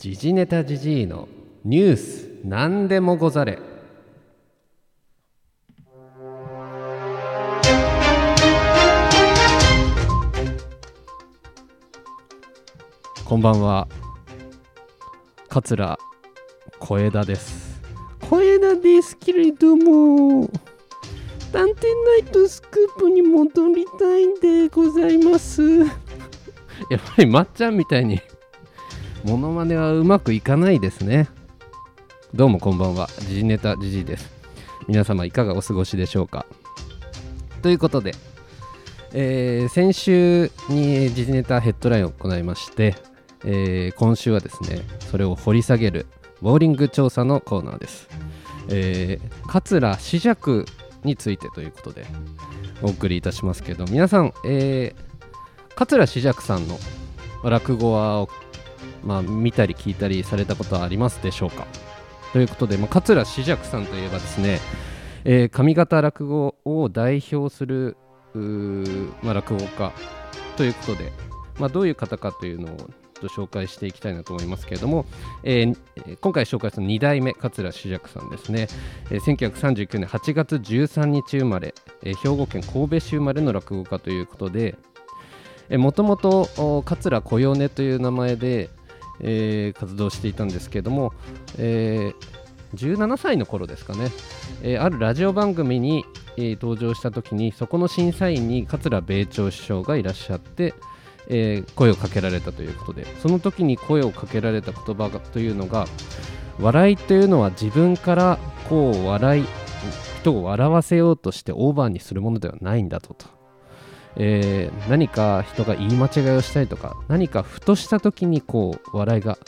時事ネタじじいのニュースなんでもござれ。こんばんは。桂小枝です。小枝ですけれども探偵ナイトスクープに戻りたいんでございます。やっぱりまっちゃんみたいにモノマネはうまくいかないですね。どうもこんばんは。時事ネタじじいです。皆様いかがお過ごしでしょうか。ということで、えー先週に時事ネタヘッドラインを行いまして、えー今週はですねそれを掘り下げるボーリング調査のコーナーです、えー桂枝雀についてということでお送りいたしますけど皆さん、えー桂枝雀さんの落語は、まあ、見たり聞いたりされたことはありますでしょうか？ということで、まあ、桂枝雀さんといえばですね、えー上方落語を代表するまあ、落語家ということで、まあ、どういう方かというのをと紹介していきたいなと思いますけれども、えー今回紹介する2代目桂枝雀さんですね、えー1939年8月13日生まれ、えー兵庫県神戸市生まれの落語家ということでもともと桂小米という名前で、えー活動していたんですけれども、えー17歳の頃ですかね、えーあるラジオ番組に、え登場した時にそこの審査員に桂米朝師匠がいらっしゃって、え声をかけられたということでその時に声をかけられた言葉がというのが笑いというのは自分からこう笑い人を笑わせようとしてオーバーにするものではないんだとと、えー何か人が言い間違いをしたりとか何かふとした時にこう笑いが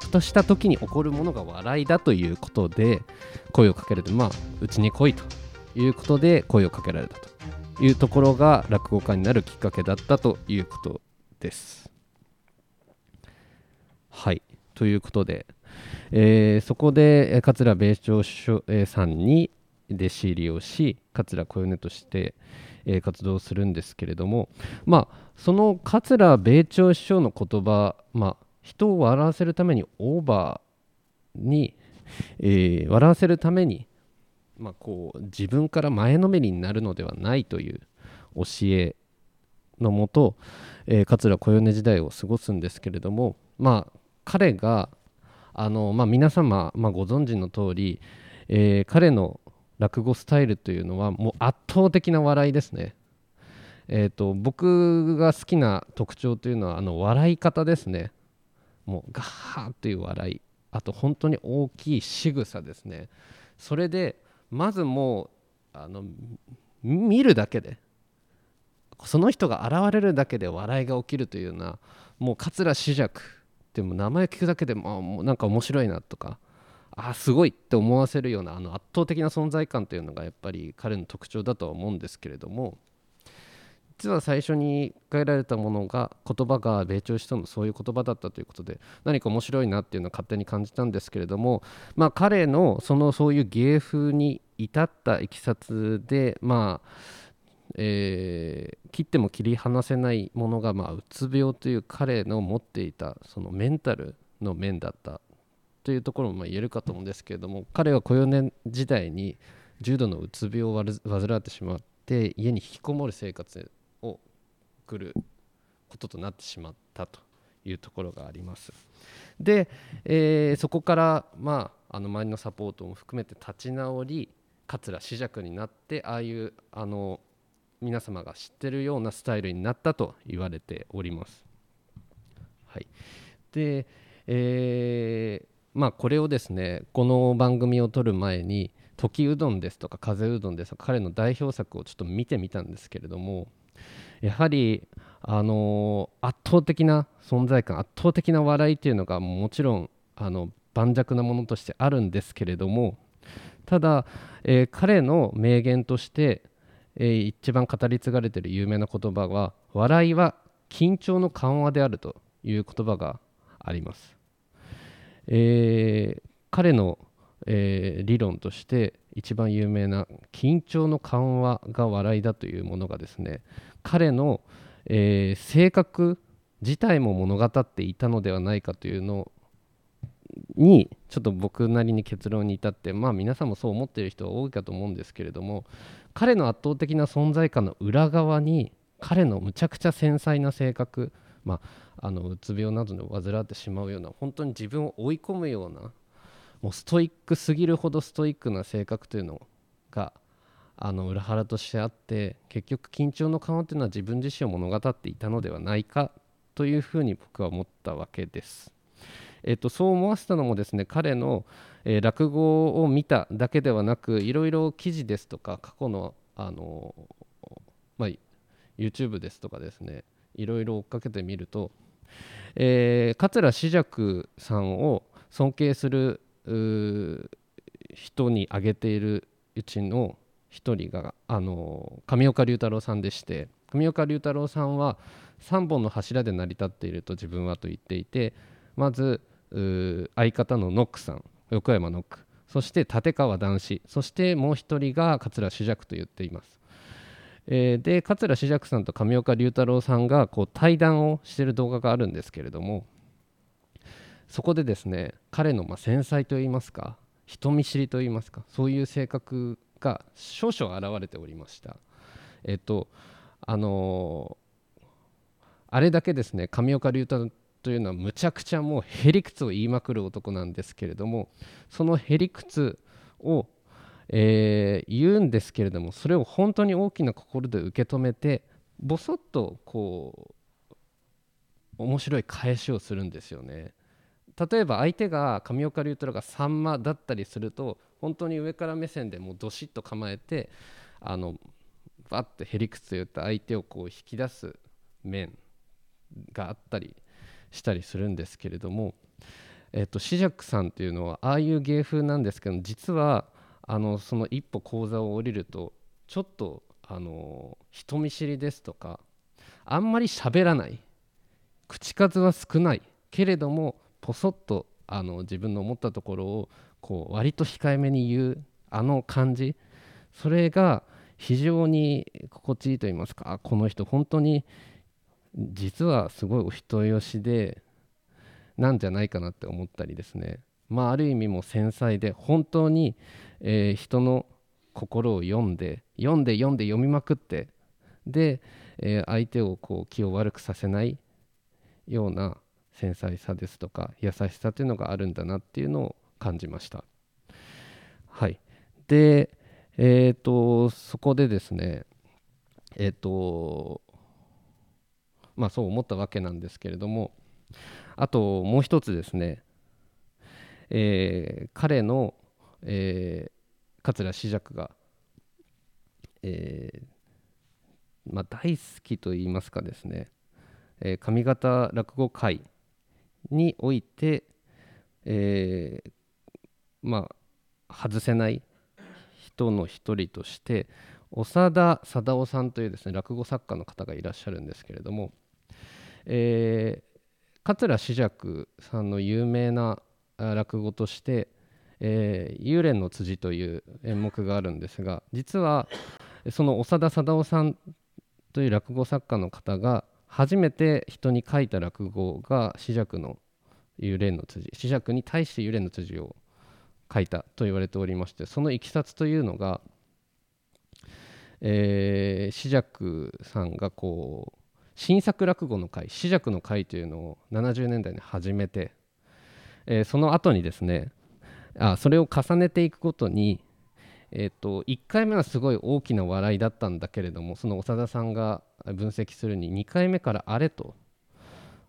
ふとした時に起こるものが笑いだということで声をかけられてまあうちに来いということで声をかけられたというところが落語家になるきっかけだったということです。はいということで、えーそこで桂米朝師匠えーさんに弟子入りをし桂小米として、えー活動するんですけれどもまあその桂米朝師匠の言葉まあ人を笑わせるためにオーバーに、えー笑わせるために、まあ、こう自分から前のめりになるのではないという教えのもと、えー桂小米時代を過ごすんですけれどもまあ彼があの、まあ、皆様、まあ、ご存知の通り、えー彼の落語スタイルというのはもう圧倒的な笑いですね。えー、と僕が好きな特徴というのはあの笑い方ですね。もうガッという笑いあと本当に大きい仕草ですね。それでまずもうあの見るだけでその人が現れるだけで笑いが起きるというようなもう桂枝雀ってもう名前聞くだけでもうなんか面白いなとかあすごいって思わせるようなあの圧倒的な存在感というのがやっぱり彼の特徴だとは思うんですけれども実は最初に変えられたものが言葉が米朝師匠のそういう言葉だったということで何か面白いなっていうのを勝手に感じたんですけれどもまあ彼のそのそういう芸風に至ったいきさつでまあえー切っても切り離せないものが、まあ、うつ病という彼の持っていたそのメンタルの面だったというところも言えるかと思うんですけれども彼は小米時代に重度のうつ病を患ってしまって家に引きこもる生活を送ることとなってしまったというところがあります。で、えーそこから、まあ、あの周りのサポートも含めて立ち直り桂枝雀になってああいうあの皆様が知ってるようなスタイルになったと言われております。はい、で、えーまあこれをですねこの番組を撮る前に「時うどん」ですとか「風うどん」ですとか彼の代表作をちょっと見てみたんですけれどもやはり、あの圧倒的な存在感圧倒的な笑いっていうのがもちろんあの盤石なものとしてあるんですけれどもただ、えー彼の名言として、えー一番語り継がれている有名な言葉は「笑いは緊張の緩和である」という言葉があります。えー彼の、えー理論として一番有名な緊張の緩和が笑いだというものがですね彼の、えー性格自体も物語っていたのではないかというのにちょっと僕なりに結論に至ってまあ皆さんもそう思っている人は多いかと思うんですけれども彼の圧倒的な存在感の裏側に彼のむちゃくちゃ繊細な性格まあ、あのうつ病などで患ってしまうような本当に自分を追い込むようなもうストイックすぎるほどストイックな性格というのがあの裏腹としてあって結局緊張の緩和というのは自分自身を物語っていたのではないかというふうに僕は思ったわけです。えっと、そう思わせたのもですね彼の、えー、落語を見ただけではなくいろいろ記事ですとか過去のあの、まあ、YouTube ですとかですねいろいろ追っかけてみると、えー、桂枝雀さんを尊敬する人に挙げているうちの一人があの上岡龍太郎さんでして上岡龍太郎さんは3本の柱で成り立っていると自分はと言っていてまず相方のノックさん横山ノックそして立川談志そしてもう一人が桂枝雀と言っています。えー、で桂志尺さんと上岡龍太郎さんがこう対談をしている動画があるんですけれどもそこでですね彼のまあ繊細といいますか人見知りといいますかそういう性格が少々現れておりました。えっ、とあのー、あれだけですね上岡龍太郎というのはむちゃくちゃもうへりくつを言いまくる男なんですけれどもそのへりくつをえー、言うんですけれどもそれを本当に大きな心で受け止めてぼそっとこう面白い返しをするんですよね。例えば相手が上岡龍太郎がさんまだったりすると本当に上から目線でもうどしっと構えてあのバッてへりくつ言って相手をこう引き出す面があったりしたりするんですけれども、えっと、シジャックさんっていうのはああいう芸風なんですけど実はあのその一歩講座を降りるとちょっとあの人見知りですとかあんまり喋らない。口数は少ない。けれどもポソッとあの自分の思ったところをこう割と控えめに言うあの感じ。それが非常に心地いいと言いますかこの人本当に実はすごいお人よしでなんじゃないかなって思ったりですね。まあある意味も繊細で本当にえー、人の心を読んで読んで読んで読みまくってで、えー、相手をこう気を悪くさせないような繊細さですとか優しさというのがあるんだなっていうのを感じました。はい、で、えーと、そこでですねえっ、ー、とまあそう思ったわけなんですけれどもあともう一つですね、えー、彼のえー、桂枝雀が、えーまあ、大好きと言いますかですね、えー、上方落語会において、えー、まあ外せない人の一人として長田貞夫さんというですね落語作家の方がいらっしゃるんですけれども、えー、桂枝雀さんの有名な落語としてえー、幽蓮の辻という演目があるんですが実はその長田貞夫さんという落語作家の方が初めて人に書いた落語が紫尺の幽蓮の辻紫尺に対して幽蓮の辻を書いたと言われておりましてそのいきさつというのが、えー、紫尺さんがこう新作落語の会紫尺の会というのを70年代に始めて、えー、その後にですねあそれを重ねていくことに、えーと、1回目はすごい大きな笑いだったんだけれどもその長田さんが分析するに2回目からあれと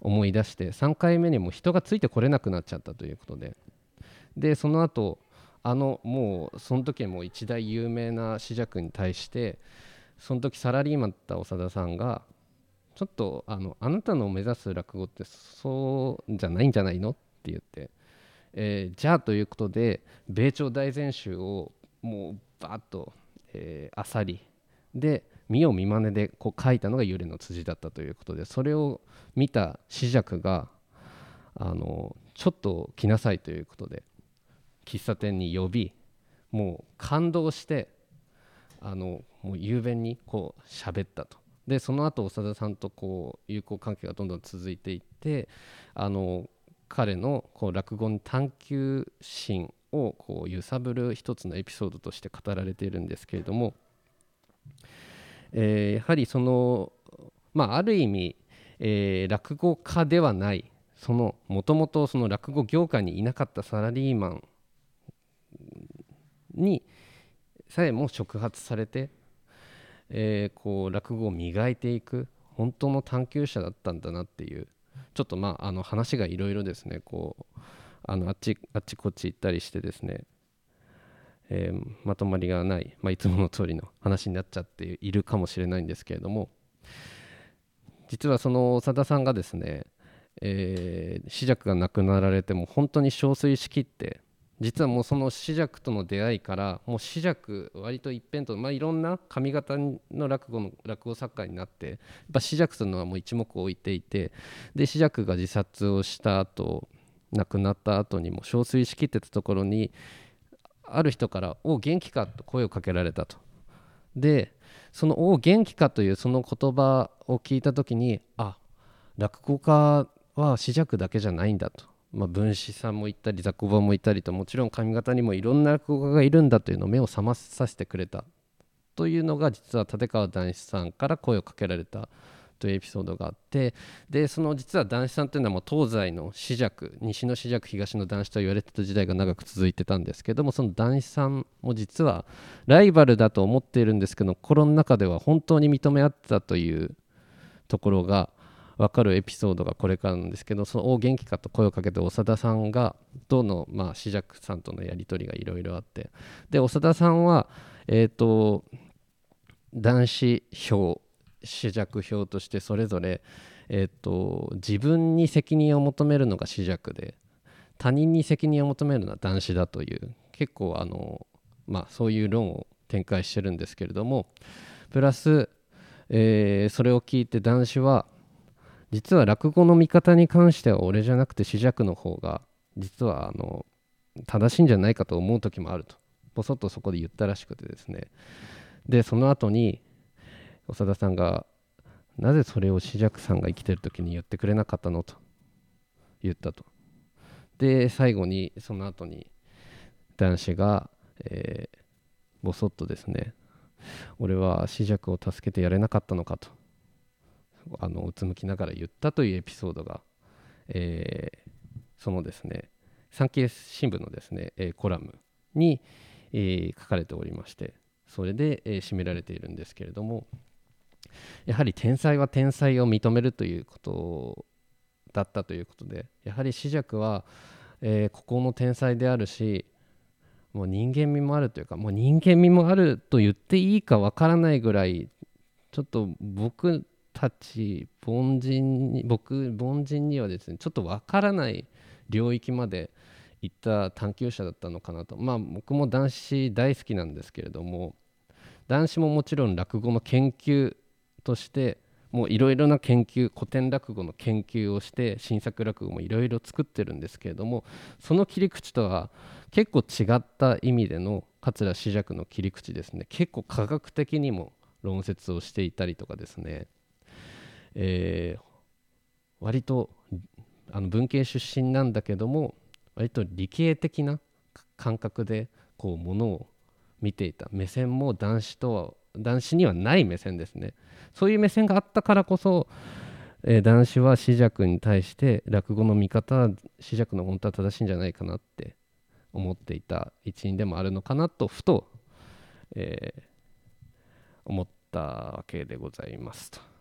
思い出して3回目にも人がついてこれなくなっちゃったということで。でその後あのもうその時も一大有名な紫尺に対してその時サラリーマンだった長田さんがちょっとあのあなたの目指す落語ってそうじゃないんじゃないの？って言ってえー、じゃあということで米朝大全集をもうバーッと、えー、あさりで見よう見まねでこう書いたのが幽霊の辻だったということでそれを見た紫尺があのちょっと来なさいということで喫茶店に呼びもう感動してあのもう雄弁にこう喋ったと。でその後長田さんとこう友好関係がどんどん続いていってあの彼のこう落語に探求心をこう揺さぶる一つのエピソードとして語られているんですけれども、え、やはりその、まあ、ある意味、えー、落語家ではないそのもともとその落語業界にいなかったサラリーマンにさえも触発されて、え、こう落語を磨いていく本当の探求者だったんだなっていうちょっとまああの話がいろいろですねこうあのあっちあっちこっち行ったりしてですね、え、まとまりがない、まあ、いつもの通りの話になっちゃっているかもしれないんですけれども実はその長田さんがですね、えー、紫尺が亡くなられても本当に憔悴しきって実はもうその紫尺との出会いからもう紫尺割と一辺と、まあ、いろんな髪型の落語の落語作家になってやっぱ紫尺というのはもう一目置いていてで紫尺が自殺をした後亡くなった後にも憔悴しきってたところにある人から「おお元気か?」と声をかけられたと。でその「お元気か?」というその言葉を聞いた時にあ落語家は紫尺だけじゃないんだとまあ、分子さんもいたり雑魚場もいたりともちろん髪型にもいろんな落語家がいるんだというのを目を覚まさせてくれたというのが実は立川談志さんから声をかけられたというエピソードがあってでその実は談志さんというのはもう東西の紫尺西の紫尺東の談志と言われてた時代が長く続いてたんですけどもその談志さんも実はライバルだと思っているんですけど心の中では本当に認め合ってたというところが分かるエピソードがこれからなんですけどその「お元気か?」と声をかけて長田さんがどのまあ紫尺さんとのやり取りがいろいろあってで長田さんはえっ、ー、と男子票紫尺票としてそれぞれ、えーと、自分に責任を求めるのが紫尺で他人に責任を求めるのは男子だという結構あの、まあ、そういう論を展開してるんですけれどもプラス、えー、それを聞いて男子は実は落語の見方に関しては俺じゃなくて紫尺の方が実はあの正しいんじゃないかと思う時もあると。ぼそっとそこで言ったらしくてですね。でその後に長田さんがなぜそれを紫尺さんが生きてる時に言ってくれなかったのと。言ったと。で最後にその後に男子が、えー、ぼそっとですね俺は紫尺を助けてやれなかったのかと。あのうつむきながら言ったというエピソードが、えー、そのですね産経新聞のですね、えー、コラムに、えー、書かれておりましてそれで、えー、締められているんですけれどもやはり天才は天才を認めるということだったということでやはり紫尺は、えー、ここの天才であるしもう人間味もあるというかもう人間味もあると言っていいかわからないぐらいちょっと僕たち凡人に僕凡人にはですねちょっとわからない領域まで行った探求者だったのかなと。まあ僕も男子大好きなんですけれども男子ももちろん落語の研究としてもういろいろな研究古典落語の研究をして新作落語もいろいろ作ってるんですけれどもその切り口とは結構違った意味での桂枝雀の切り口ですね。結構科学的にも論説をしていたりとかですね。えー、割とあの文系出身なんだけども割と理系的な感覚でこうものを見ていた目線も男子とは男子にはない目線ですねそういう目線があったからこそ、えー、男子は紫尺に対して落語の見方は紫尺の本当は正しいんじゃないかなって思っていた一因でもあるのかなとふと、えー、思ったわけでございますと。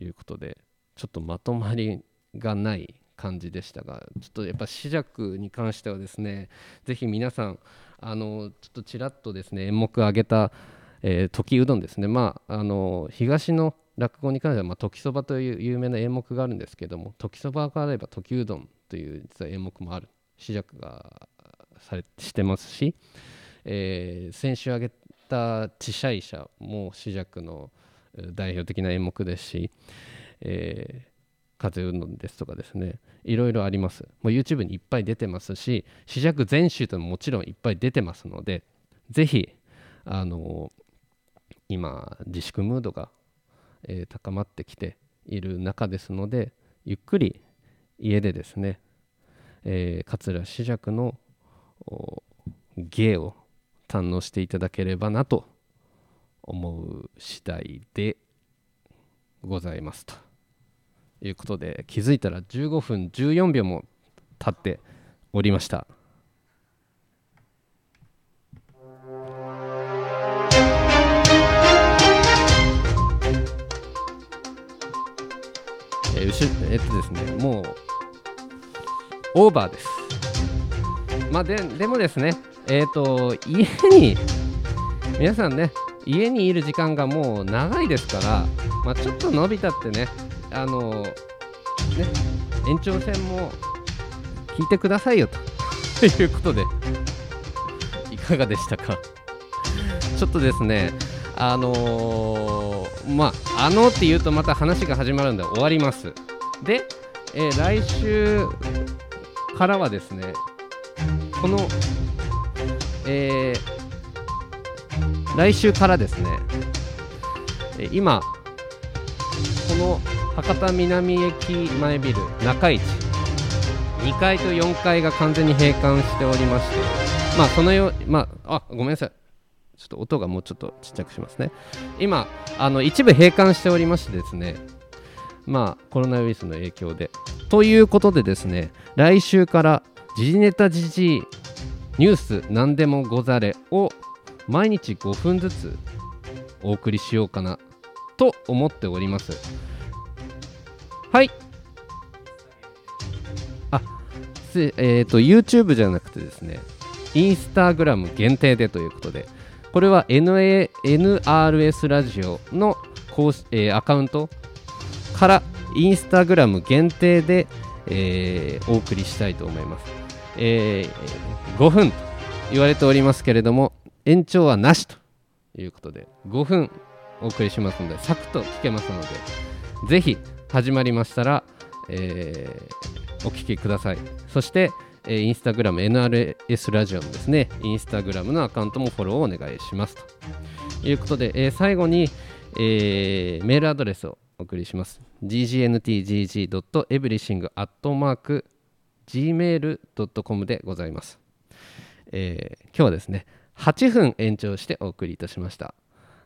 いうことでちょっとまとまりがない感じでしたがちょっとやっぱ紫尺に関してはですねぜひ皆さんあのちょっとちらっとですね演目挙げた、えー、時うどんですね。まああの東の落語に関しては、まあ、時そばという有名な演目があるんですけども時そばがあれば時うどんという実は演目もある。紫尺がされしてますし、えー、先週挙げた「知者医者」も紫尺の「代表的な演目ですし、えー、風うどんですとかですねいろいろあります。もう YouTube にいっぱい出てますし試着全集とももちろんいっぱい出てますのでぜひあのー、今自粛ムードが、えー、高まってきている中ですのでゆっくり家でですねえー、桂枝雀の芸を堪能していただければなと思う次第でございますということで気づいたら15分14秒も経っておりました。え、えっとですねもうオーバーですまあででもですねえっ、ー、と家に皆さんね家にいる時間がもう長いですから、まあ、ちょっと伸びたってねあのね延長戦も聞いてくださいよということでいかがでしたか？ちょっとですねあのー、まああのって言うとまた話が始まるんで終わります。で、えー、来週からはですねこのえー、来週からですね今この博多南駅前ビル中市2階と4階が完全に閉館しておりましてまあそのようまああごめんなさい。ちょっと音がもうちょっとちっちゃくしますね。今あの一部閉館しておりましてですねまあコロナウイルスの影響で。ということでですね来週から時事ネタ時事ニュース何でもござれを毎日5分ずつお送りしようかなと思っております。はい。あすえっ、ー、と YouTube じゃなくてですねインスタグラム限定でということでこれは NA NRS ラジオの公式、えー、アカウントからインスタグラム限定で、えー、お送りしたいと思います、えー、5分と言われておりますけれども延長はなしということで5分お送りしますのでサクッと聞けますのでぜひ始まりましたら、えー、お聞きくださいそして、インスタグラム NRS ラジオのですね、インスタグラムのアカウントもフォローをお願いしますということで、えー、最後に、え、メールアドレスをお送りします。ggntgg.everything.gmail.com でございます、え。今日はですね、8分延長してお送りいたしました。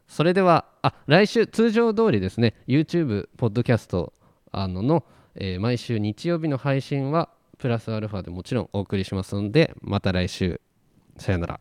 それでは、あ来週、通常通りですね、YouTube、ポッドキャストあのの、えー、毎週日曜日の配信はプラスアルファでもちろんお送りしますのでまた来週さよなら